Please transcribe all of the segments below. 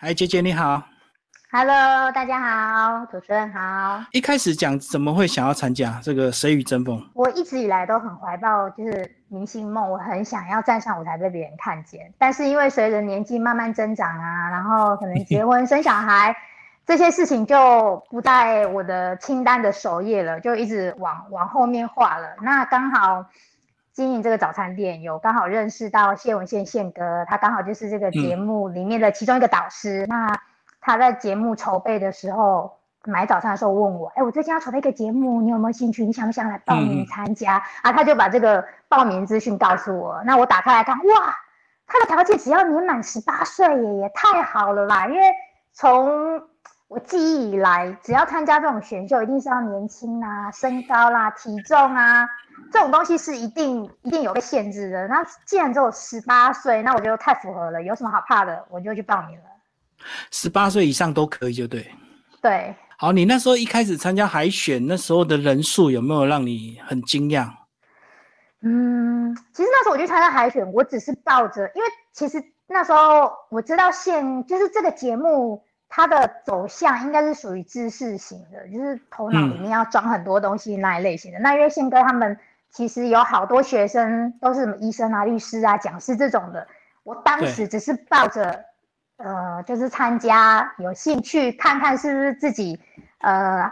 嗨，姐姐你好。Hello，大家好，主持人好。一开始讲怎么会想要参加这个《谁与争锋》？我一直以来都很怀抱就是明星梦，我很想要站上舞台被别人看见。但是因为随着年纪慢慢增长啊，然后可能结婚生小孩 这些事情就不在我的清单的首页了，就一直往往后面画了。那刚好经营这个早餐店，有刚好认识到谢文宪宪哥，他刚好就是这个节目里面的其中一个导师。那他在节目筹备的时候买早餐的时候问我：“哎，我最近要筹备一个节目，你有没有兴趣？你想不想来报名参加？”啊，他就把这个报名资讯告诉我。那我打开来看，哇，他的条件只要年满十八岁耶，也太好了啦！因为从我记忆以来，只要参加这种选秀，一定是要年轻啊，身高啦、体重啊，这种东西是一定一定有被限制的。那既然只有十八岁，那我觉得太符合了，有什么好怕的？我就去报名了。十八岁以上都可以，就对。对，好，你那时候一开始参加海选，那时候的人数有没有让你很惊讶？嗯，其实那时候我去参加海选，我只是抱着，因为其实那时候我知道现就是这个节目它的走向应该是属于知识型的，就是头脑里面要装很多东西那一类型的。那因为宪哥他们其实有好多学生都是什么医生啊、律师啊、讲师这种的，我当时只是抱着。呃，就是参加，有兴趣看看是不是自己，呃，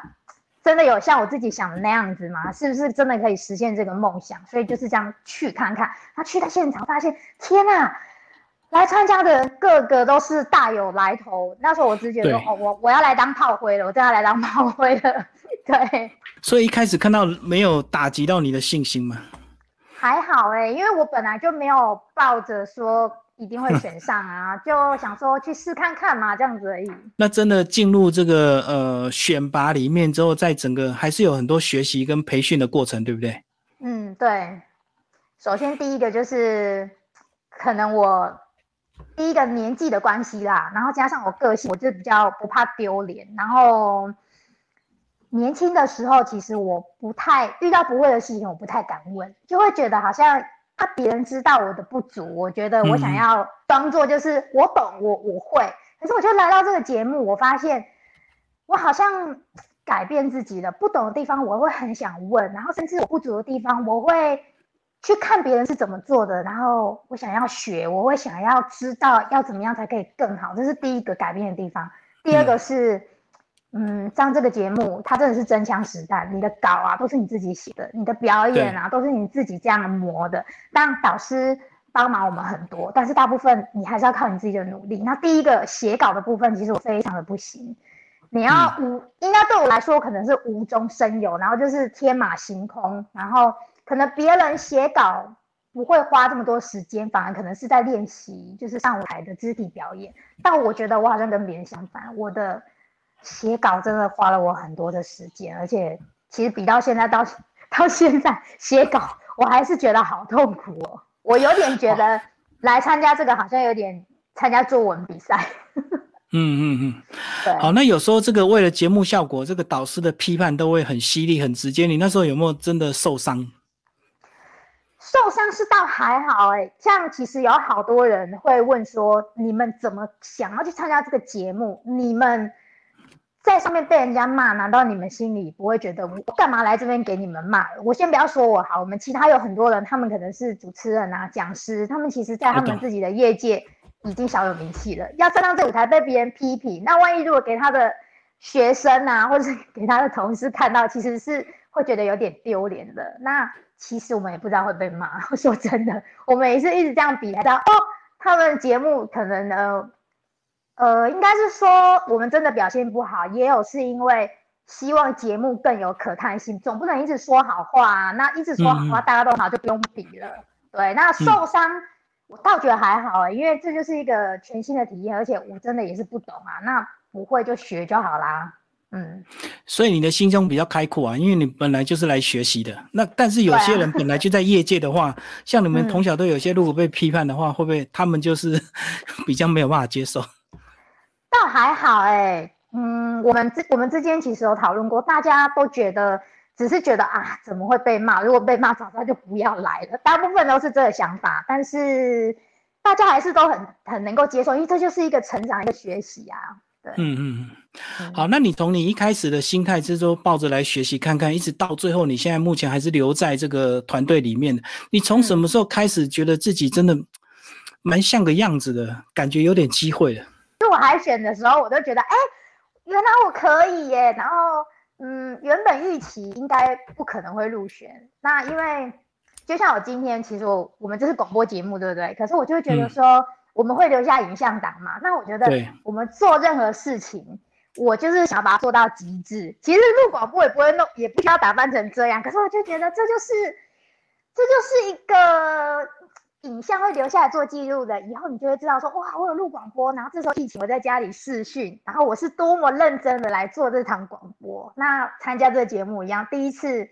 真的有像我自己想的那样子吗？是不是真的可以实现这个梦想？所以就是这样去看看。他去到现场，发现天呐，来参加的人个个都是大有来头。那时候我只觉得，哦，我我要来当炮灰了，我真要来当炮灰了。对。所以一开始看到没有打击到你的信心吗？还好哎，因为我本来就没有抱着说。一定会选上啊！就想说去试看看嘛，这样子而已。那真的进入这个呃选拔里面之后，在整个还是有很多学习跟培训的过程，对不对？嗯，对。首先第一个就是可能我第一个年纪的关系啦，然后加上我个性，我就比较不怕丢脸。然后年轻的时候，其实我不太遇到不会的事情，我不太敢问，就会觉得好像。怕别人知道我的不足，我觉得我想要装作就是我懂，我我会。可是我就来到这个节目，我发现我好像改变自己了。不懂的地方我会很想问，然后甚至我不足的地方我会去看别人是怎么做的，然后我想要学，我会想要知道要怎么样才可以更好。这是第一个改变的地方。第二个是。嗯，像这个节目，它真的是真枪实弹，你的稿啊都是你自己写的，你的表演啊都是你自己这样磨的。当然导师帮忙我们很多，但是大部分你还是要靠你自己的努力。那第一个写稿的部分，其实我非常的不行。你要无，应该对我来说可能是无中生有，然后就是天马行空，然后可能别人写稿不会花这么多时间，反而可能是在练习，就是上舞台的肢体表演。但我觉得我好像跟别人相反，我的。写稿真的花了我很多的时间，而且其实比到现在到到现在写稿，我还是觉得好痛苦哦。我有点觉得来参加这个好像有点参加作文比赛。嗯嗯嗯，对。好，那有时候这个为了节目效果，这个导师的批判都会很犀利、很直接。你那时候有没有真的受伤？受伤是倒还好哎，像其实有好多人会问说，你们怎么想要去参加这个节目？你们。在上面被人家骂，难道你们心里不会觉得我干嘛来这边给你们骂？我先不要说我好，我们其他有很多人，他们可能是主持人啊、讲师，他们其实在他们自己的业界已经小有名气了。要站上这舞台被别人批评，那万一如果给他的学生啊，或者是给他的同事看到，其实是会觉得有点丢脸的。那其实我们也不知道会被骂。说真的，我们也是一直这样比来的哦。他们节目可能呢。呃，应该是说我们真的表现不好，也有是因为希望节目更有可看性，总不能一直说好话啊。那一直说好话，大家都好就不用比了。对，那受伤我倒觉得还好，因为这就是一个全新的体验，而且我真的也是不懂啊，那不会就学就好啦。嗯，所以你的心胸比较开阔啊，因为你本来就是来学习的。那但是有些人本来就在业界的话，像你们从小都有些如果被批判的话，会不会他们就是 比较没有办法接受？倒还好哎，嗯，我们之我们之间其实有讨论过，大家都觉得只是觉得啊，怎么会被骂？如果被骂，早上就不要来了。大部分都是这个想法，但是大家还是都很很能够接受，因为这就是一个成长、一个学习啊。对，嗯嗯嗯。好，那你从你一开始的心态是说抱着来学习看看，一直到最后，你现在目前还是留在这个团队里面的。你从什么时候开始觉得自己真的蛮像个样子的感觉，有点机会了？就我海选的时候，我都觉得，哎，原来我可以耶。然后，嗯，原本预期应该不可能会入选。那因为。就像我今天，其实我我们这是广播节目，对不对？可是我就会觉得说，我们会留下影像档嘛。那我觉得，我们做任何事情，我就是想把它做到极致。其实录广播也不会弄，也不需要打扮成这样。可是我就觉得，这就是，这就是一个影像会留下来做记录的。以后你就会知道说，哇，我有录广播。然后这时候疫情，我在家里视讯，然后我是多么认真的来做这场广播。那参加这个节目一样，第一次。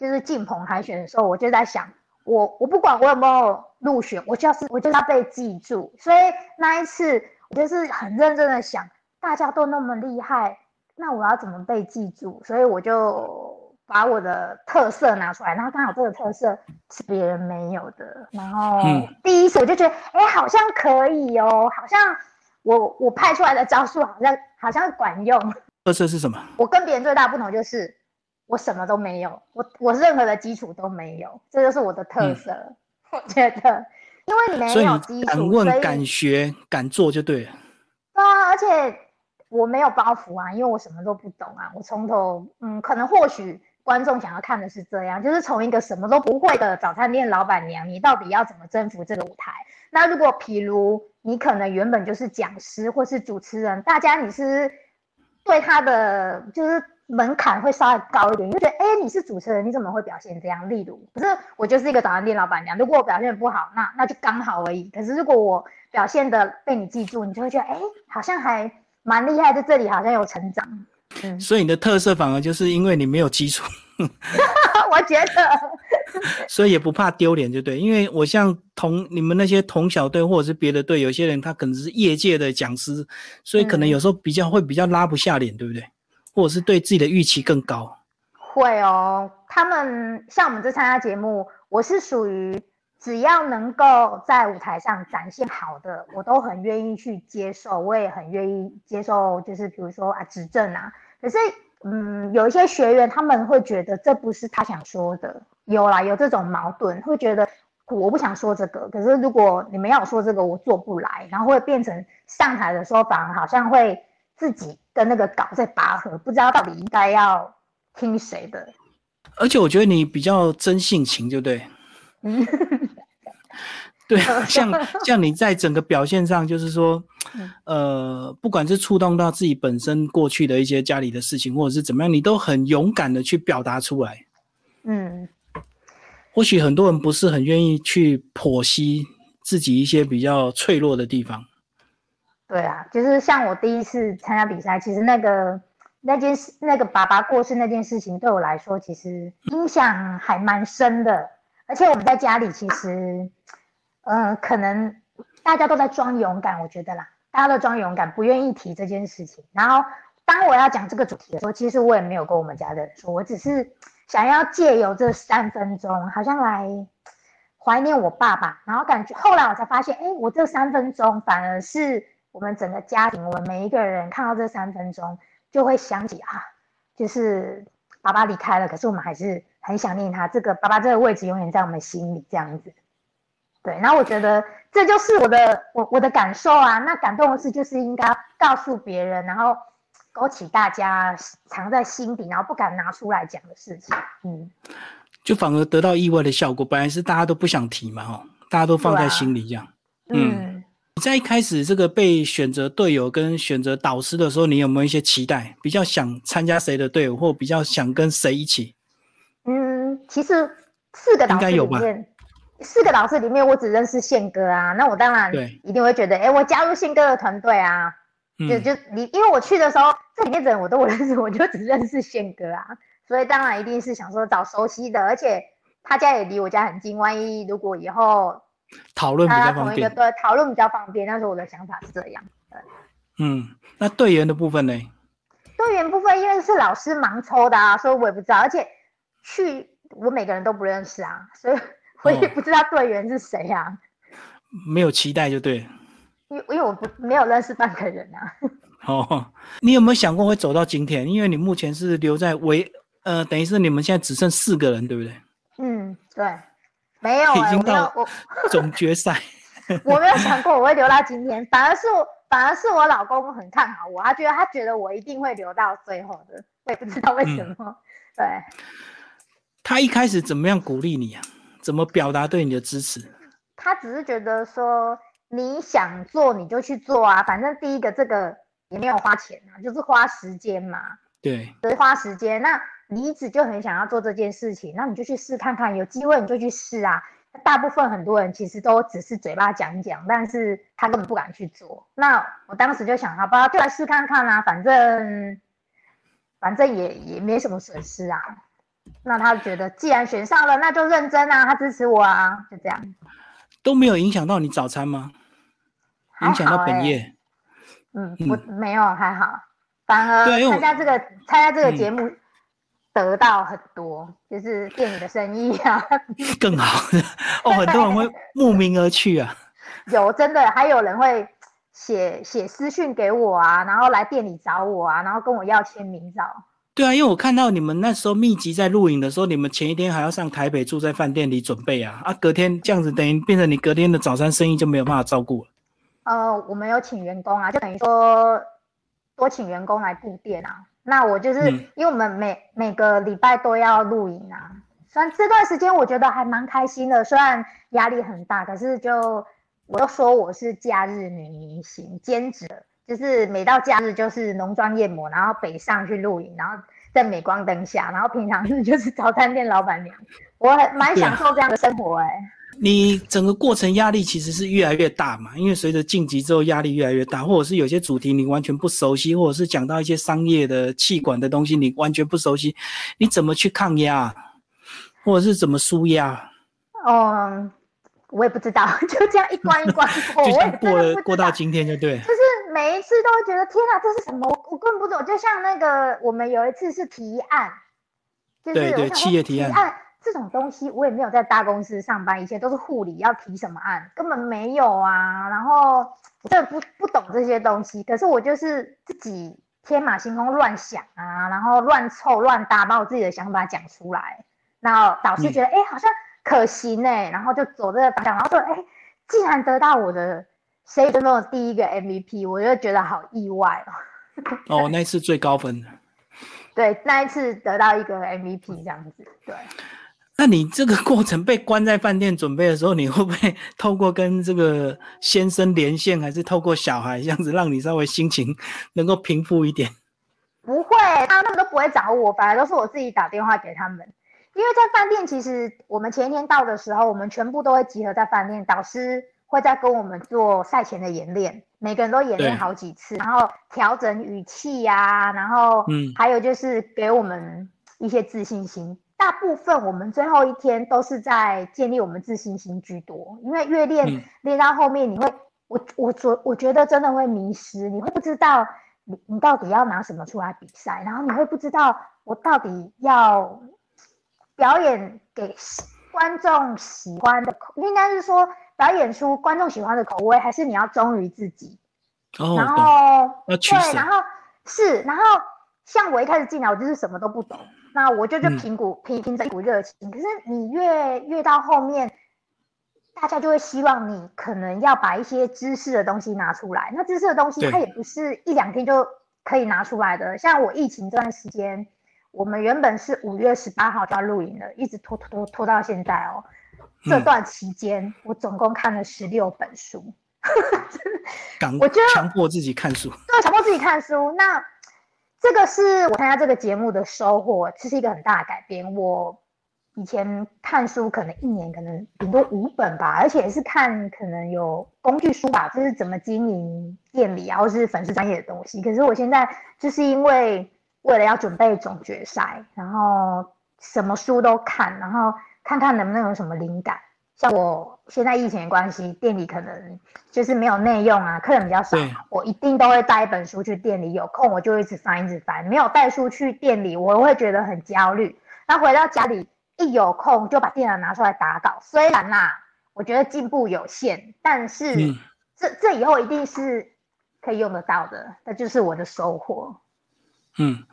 就是进棚海选的时候，我就在想，我我不管我有没有入选，我就是我就是要被记住。所以那一次，我就是很认真的想，大家都那么厉害，那我要怎么被记住？所以我就把我的特色拿出来，然后刚好这个特色是别人没有的。然后第一次我就觉得，哎，好像可以哦，好像我我派出来的招数好像好像管用。特色是什么？我跟别人最大不同就是。我什么都没有，我我任何的基础都没有，这就是我的特色。我觉得，因为你没有基础，敢问、敢学、敢做就对了。对啊，而且我没有包袱啊，因为我什么都不懂啊。我从头，嗯，可能或许观众想要看的是这样，就是从一个什么都不会的早餐店老板娘，你到底要怎么征服这个舞台？那如果譬如你可能原本就是讲师或是主持人，大家你是对他的就是。门槛会稍微高一点，你就觉得，哎，你是主持人，你怎么会表现这样？例如，可是我就是一个早餐店老板娘，如果我表现不好，那那就刚好而已。可是如果我表现的被你记住，你就会觉得，哎，好像还蛮厉害，在这里好像有成长。嗯，所以你的特色反而就是因为你没有基础。我觉得，所以也不怕丢脸，就对。因为我像同你们那些同小队或者是别的队，有些人他可能是业界的讲师，所以可能有时候比较会比较拉不下脸，对不对？或者是对自己的预期更高，会哦。他们像我们这参加节目，我是属于只要能够在舞台上展现好的，我都很愿意去接受，我也很愿意接受。就是比如说啊，指正啊。可是，嗯，有一些学员他们会觉得这不是他想说的，有啦，有这种矛盾，会觉得我不想说这个，可是如果你们要说这个，我做不来，然后会变成上台的时候反而好像会。自己跟那个稿在拔河，不知道到底应该要听谁的。而且我觉得你比较真性情，对不对？嗯，对，像像你在整个表现上，就是说，呃，不管是触动到自己本身过去的一些家里的事情，或者是怎么样，你都很勇敢的去表达出来。嗯，或许很多人不是很愿意去剖析自己一些比较脆弱的地方。对啊，就是像我第一次参加比赛，其实那个那件事，那个爸爸过世那件事情，对我来说其实影响还蛮深的。而且我们在家里，其实，嗯，可能大家都在装勇敢，我觉得啦，大家都装勇敢，不愿意提这件事情。然后，当我要讲这个主题的时候，其实我也没有跟我们家的人说，我只是想要借由这三分钟，好像来怀念我爸爸。然后感觉后来我才发现，哎，我这三分钟反而是。我们整个家庭，我们每一个人看到这三分钟，就会想起啊，就是爸爸离开了，可是我们还是很想念他。这个爸爸这个位置永远在我们心里，这样子。对，然后我觉得这就是我的我我的感受啊。那感动的事就是应该告诉别人，然后勾起大家藏在心底，然后不敢拿出来讲的事情。嗯，就反而得到意外的效果。本来是大家都不想提嘛，哦，大家都放在心里这样。嗯。你在一开始这个被选择队友跟选择导师的时候，你有没有一些期待？比较想参加谁的队伍，或比较想跟谁一起？嗯，其实四个导师里面，四个导师里面，我只认识宪哥啊。那我当然一定会觉得，哎，我加入宪哥的团队啊。就就你，因为我去的时候，这里面的人我都不认识，我就只认识宪哥啊。所以当然一定是想说找熟悉的，而且他家也离我家很近，万一如果以后。讨论比较方便，对，讨论比较方便。那时候我的想法是这样。对，嗯，那队员的部分呢？队员部分因为是老师盲抽的啊，所以我也不知道。而且去我每个人都不认识啊，所以我也不知道队员是谁啊。没有期待就对。因因为我不没有认识半个人啊。哦，你有没有想过会走到今天？因为你目前是留在唯呃，等于是你们现在只剩四个人，对不对？嗯，对，没有，已经到我 总决赛。我没有想过我会留到今天，反而是我，反而是我老公很看好我，他觉得他觉得我一定会留到最后的，我也不知道为什么。对，他一开始怎么样鼓励你啊？怎么表达对你的支持？他只是觉得说你想做你就去做啊，反正第一个这个也没有花钱啊，就是花时间嘛。对，是花时间。那你一直就很想要做这件事情，那你就去试看看，有机会你就去试啊。大部分很多人其实都只是嘴巴讲讲，但是他根本不敢去做。那我当时就想，好吧，就来试看看啊，反正反正也也没什么损失啊。那他觉得既然选上了，那就认真啊，他支持我啊，就这样。都没有影响到你早餐吗？影响到本业？嗯，我没有，还好。反而参加这个参加这个节目。得到很多，就是店里的生意啊，更好的哦，很多人会慕名而去啊。有真的，还有人会写写私讯给我啊，然后来店里找我啊，然后跟我要签名照。对啊，因为我看到你们那时候密集在录影的时候，你们前一天还要上台北住在饭店里准备啊，啊，隔天这样子等于变成你隔天的早餐生意就没有办法照顾了。呃，我们有请员工啊，就等于说多请员工来顾店啊。那我就是因为我们每每个礼拜都要录影啊，虽然这段时间我觉得还蛮开心的，虽然压力很大，可是就我又说我是假日女明星兼职，就是每到假日就是浓妆艳抹，然后北上去录影，然后在镁光灯下，然后平常日 就是早餐店老板娘，我很蛮享受这样的生活哎。你整个过程压力其实是越来越大嘛，因为随着晋级之后压力越来越大，或者是有些主题你完全不熟悉，或者是讲到一些商业的气管的东西你完全不熟悉，你怎么去抗压，或者是怎么舒压？嗯，我也不知道，就这样一关一关过，就过了过到今天就对。就是每一次都会觉得天啊，这是什么？我根本不懂。就像那个我们有一次是提案，对对，企业提案。这种东西我也没有在大公司上班，以前都是护理，要提什么案根本没有啊。然后我真的不不懂这些东西，可是我就是自己天马行空乱想啊，然后乱凑乱搭，把我自己的想法讲出来。然后导师觉得哎好像可行哎，然后就走这个方向，然后说哎竟然得到我的谁都没有第一个 MVP，我就觉得好意外哦。哦，那一次最高分的。对，那一次得到一个 MVP 这样子，对。那你这个过程被关在饭店准备的时候，你会不会透过跟这个先生连线，还是透过小孩这样子，让你稍微心情能够平复一点？不会，他们都不会找我，反而都是我自己打电话给他们。因为在饭店，其实我们前一天到的时候，我们全部都会集合在饭店，导师会在跟我们做赛前的演练，每个人都演练好几次，然后调整语气呀，然后嗯，还有就是给我们一些自信心。大部分我们最后一天都是在建立我们自信心居多，因为越练练到后面，你会我我我我觉得真的会迷失，你会不知道你你到底要拿什么出来比赛，然后你会不知道我到底要表演给观众喜欢的口，应该是说表演出观众喜欢的口味，还是你要忠于自己？哦，然后对，然后是，然后像我一开始进来，我就是什么都不懂。那我就就凭股凭凭着一股热情，可是你越越到后面，大家就会希望你可能要把一些知识的东西拿出来。那知识的东西它也不是一两天就可以拿出来的。像我疫情这段时间，我们原本是五月十八号就要录影了，一直拖拖拖拖到现在哦。这段期间，我总共看了十六本书，我觉得强迫自己看书，对，强迫自己看书。那这个是我参加这个节目的收获，这是一个很大的改变。我以前看书可能一年可能顶多五本吧，而且是看可能有工具书吧，就是怎么经营店里啊，或是粉丝专业的东西。可是我现在就是因为为了要准备总决赛，然后什么书都看，然后看看能不能有什么灵感。像我现在疫情的关系，店里可能就是没有内用啊，客人比较少，我一定都会带一本书去店里，有空我就一直翻一直翻。没有带书去店里，我会觉得很焦虑。那回到家里一有空就把电脑拿出来打稿。虽然啦，我觉得进步有限，但是这这以后一定是可以用得到的，那就是我的收获。嗯，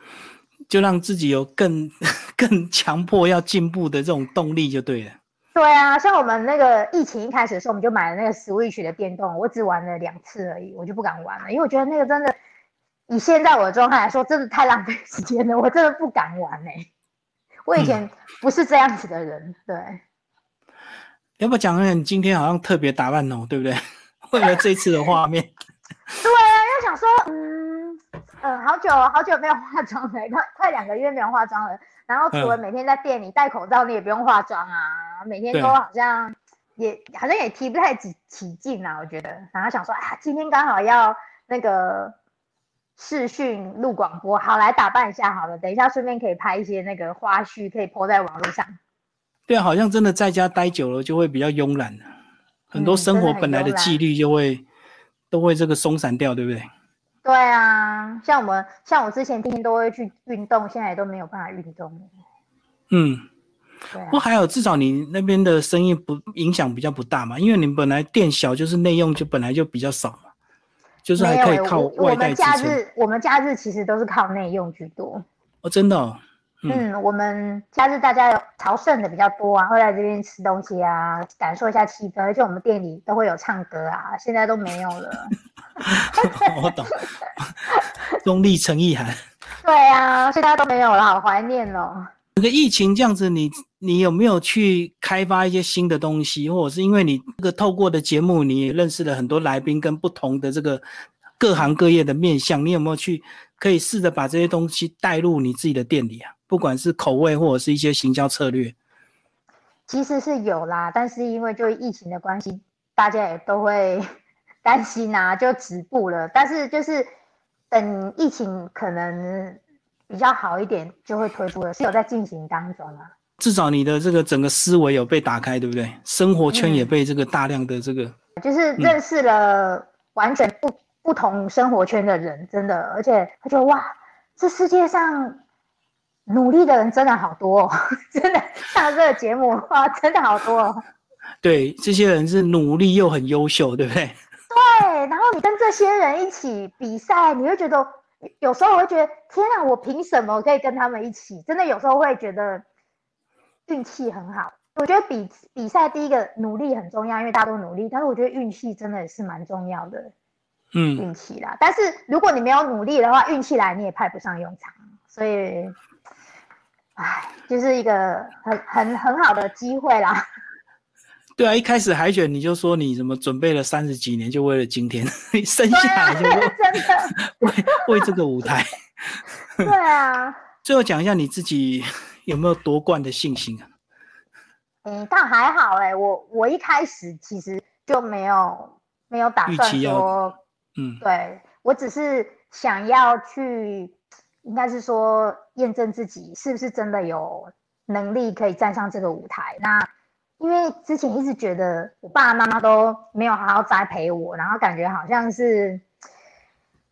就让自己有更 更强迫要进步的这种动力就对了。对啊，像我们那个疫情一开始的时候，我们就买了那个 Switch 的电动，我只玩了两次而已，我就不敢玩了，因为我觉得那个真的，以现在我的状态来说，真的太浪费时间了，我真的不敢玩哎。我以前不是这样子的人，对。要不讲讲你今天好像特别打扮哦，对不对？为了这次的画面。对啊，要想说，嗯嗯，好久好久没有化妆了，快快两个月没有化妆了。然后除了每天在店里戴口罩，你也不用化妆啊，每天都好像也好像也提不太起起劲啊，我觉得。然后想说啊，今天刚好要那个视讯录广播，好来打扮一下好了，等一下顺便可以拍一些那个花絮，可以播在网络上。对啊，好像真的在家待久了就会比较慵懒很多生活本来的纪律就会都会这个松散掉，对不对？对啊，像我们像我之前天天都会去运动，现在都没有办法运动。嗯，不还有至少你那边的生意不影响比较不大嘛？因为你本来店小，就是内用就本来就比较少嘛，就是还可以靠。我们假日我们假日其实都是靠内用居多。哦，真的。嗯，我们假日大家朝圣的比较多啊，会来这边吃东西啊，感受一下气氛，而且我们店里都会有唱歌啊，现在都没有了。我懂，中立陈意涵。对啊，现在都没有了，好怀念哦。这个疫情这样子，你你有没有去开发一些新的东西，或者是因为你这个透过的节目，你也认识了很多来宾跟不同的这个各行各业的面相，你有没有去可以试着把这些东西带入你自己的店里啊？不管是口味或者是一些行销策略，其实是有啦，但是因为就疫情的关系，大家也都会 担心啊，就止步了。但是就是等疫情可能比较好一点，就会推出了，是有在进行当中啊。至少你的这个整个思维有被打开，对不对？生活圈也被这个大量的这个，就是认识了完全不不同生活圈的人，真的，而且他觉得哇，这世界上。努力的人真的好多，哦，真的上这个节目哇，真的好多。哦。对，这些人是努力又很优秀，对不对？对，然后你跟这些人一起比赛，你会觉得有时候我会觉得，天啊，我凭什么可以跟他们一起？真的有时候会觉得运气很好。我觉得比比赛第一个努力很重要，因为大家都努力，但是我觉得运气真的也是蛮重要的。嗯，运气啦。但是如果你没有努力的话，运气来你也派不上用场，所以。唉，就是一个很很很好的机会啦。对啊，一开始海选你就说你怎么准备了三十几年，就为了今天 生下来就真的为为这个舞台。对啊。最后讲一下你自己有没有夺冠的信心啊？嗯，但还好哎，我我一开始其实就没有没有打算说，嗯，对我只是想要去。应该是说验证自己是不是真的有能力可以站上这个舞台。那因为之前一直觉得我爸爸妈妈都没有好好栽培我，然后感觉好像是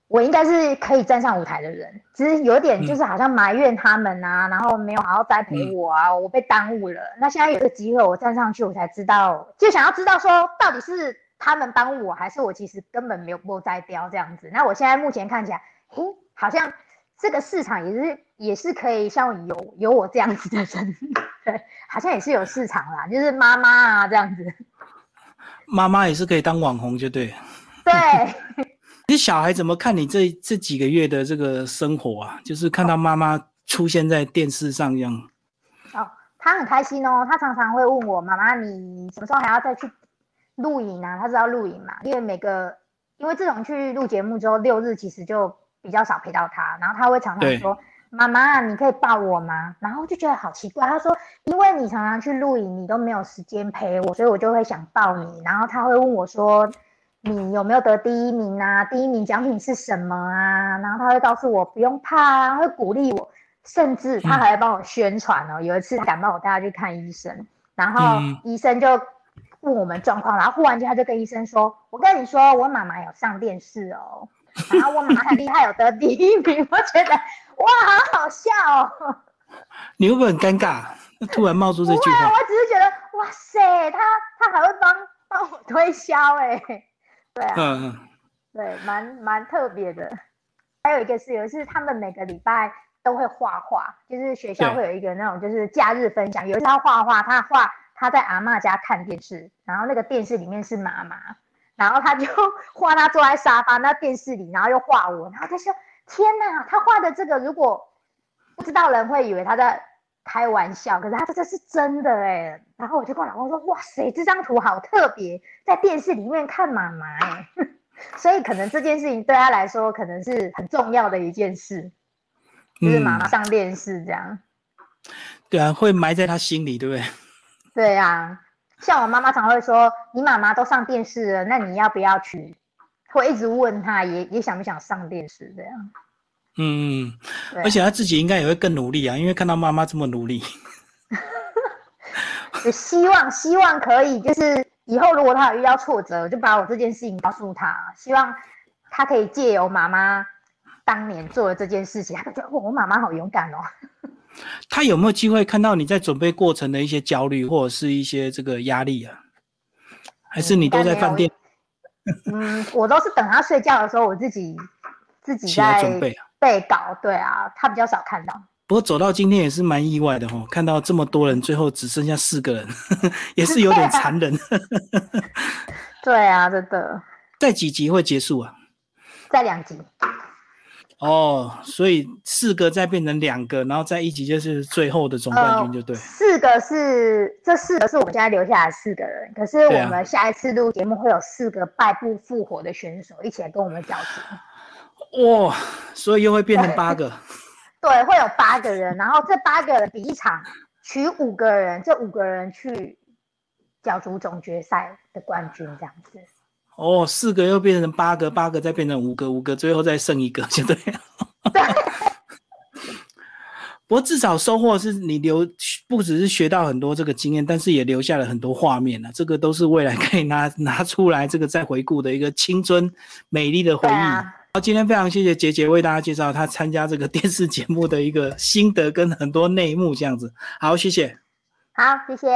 我应该是可以站上舞台的人，只是有点就是好像埋怨他们啊，然后没有好好栽培我啊，我被耽误了。那现在有个机会我站上去，我才知道，就想要知道说到底是他们帮我，还是我其实根本没有过栽雕这样子。那我现在目前看起来，嘿，好像。这个市场也是也是可以像有有我这样子的人，对，好像也是有市场啦，就是妈妈啊这样子，妈妈也是可以当网红，就对。对，你小孩怎么看你这这几个月的这个生活啊？就是看到妈妈出现在电视上一样。哦，他很开心哦，他常常会问我妈妈，你什么时候还要再去录影啊？他知道录影嘛，因为每个因为自从去录节目之后，六日其实就。比较少陪到他，然后他会常常说：“妈妈，你可以抱我吗？”然后就觉得好奇怪。他说：“因为你常常去露营，你都没有时间陪我，所以我就会想抱你。”然后他会问我说：“你有没有得第一名啊？第一名奖品是什么啊？”然后他会告诉我：“不用怕啊，会鼓励我，甚至他还会帮我宣传哦。”有一次他感冒，我带他去看医生，然后医生就问我们状况，然后忽然间他就跟医生说：“我跟你说，我妈妈有上电视哦。”然后我妈很厉害，有得第一名，我觉得哇，好好笑哦。你会不会很尴尬？突然冒出这句话，我只是觉得哇塞，他他还会帮帮我推销哎，对啊，嗯嗯，对，蛮蛮特别的。还有一个是，有一次他们每个礼拜都会画画，就是学校会有一个那种就是假日分享。有一次他画画，他画他在阿妈家看电视，然后那个电视里面是妈妈，然后他就 画他坐在沙发那电视里，然后又画我，然后他说：“天哪，他画的这个如果不知道人会以为他在开玩笑，可是他这是真的哎。”然后我就跟我老公说：“哇塞，这张图好特别，在电视里面看妈妈哎。”所以可能这件事情对他来说可能是很重要的一件事，就是妈妈上电视这样。对啊，会埋在他心里，对不对？对啊，像我妈妈常会说：“你妈妈都上电视了，那你要不要去？”会一直问他，也也想不想上电视这样。嗯嗯，而且他自己应该也会更努力啊，因为看到妈妈这么努力。就希望希望可以就是。以后如果他有遇到挫折，就把我这件事情告诉他，希望他可以借由妈妈当年做的这件事情，他觉得我妈妈好勇敢哦。他有没有机会看到你在准备过程的一些焦虑或者是一些这个压力啊？还是你都在饭店？嗯，我都是等他睡觉的时候，我自己自己在准备备稿。对啊，他比较少看到。不过走到今天也是蛮意外的哦，看到这么多人，最后只剩下四个人，也是有点残忍。对啊，真的。在几集会结束啊？在两集。哦，所以四个再变成两个，然后在一级就是最后的总冠军，就对。四个是这四个是我们现在留下来四个人，可是我们下一次录节目会有四个败部复活的选手一起来跟我们角逐。哇，所以又会变成八个。对，会有八个人，然后这八个人比一场取五个人，这五个人去角逐总决赛的冠军，这样子。哦，四个又变成八个，八个再变成五个，五个最后再剩一个，就对。对。不过至少收获是你留，不只是学到很多这个经验，但是也留下了很多画面呢。这个都是未来可以拿 拿出来这个再回顾的一个青春美丽的回忆。好，今天非常谢谢杰杰为大家介绍他参加这个电视节目的一个心得跟很多内幕，这样子。好，谢谢。好，谢谢。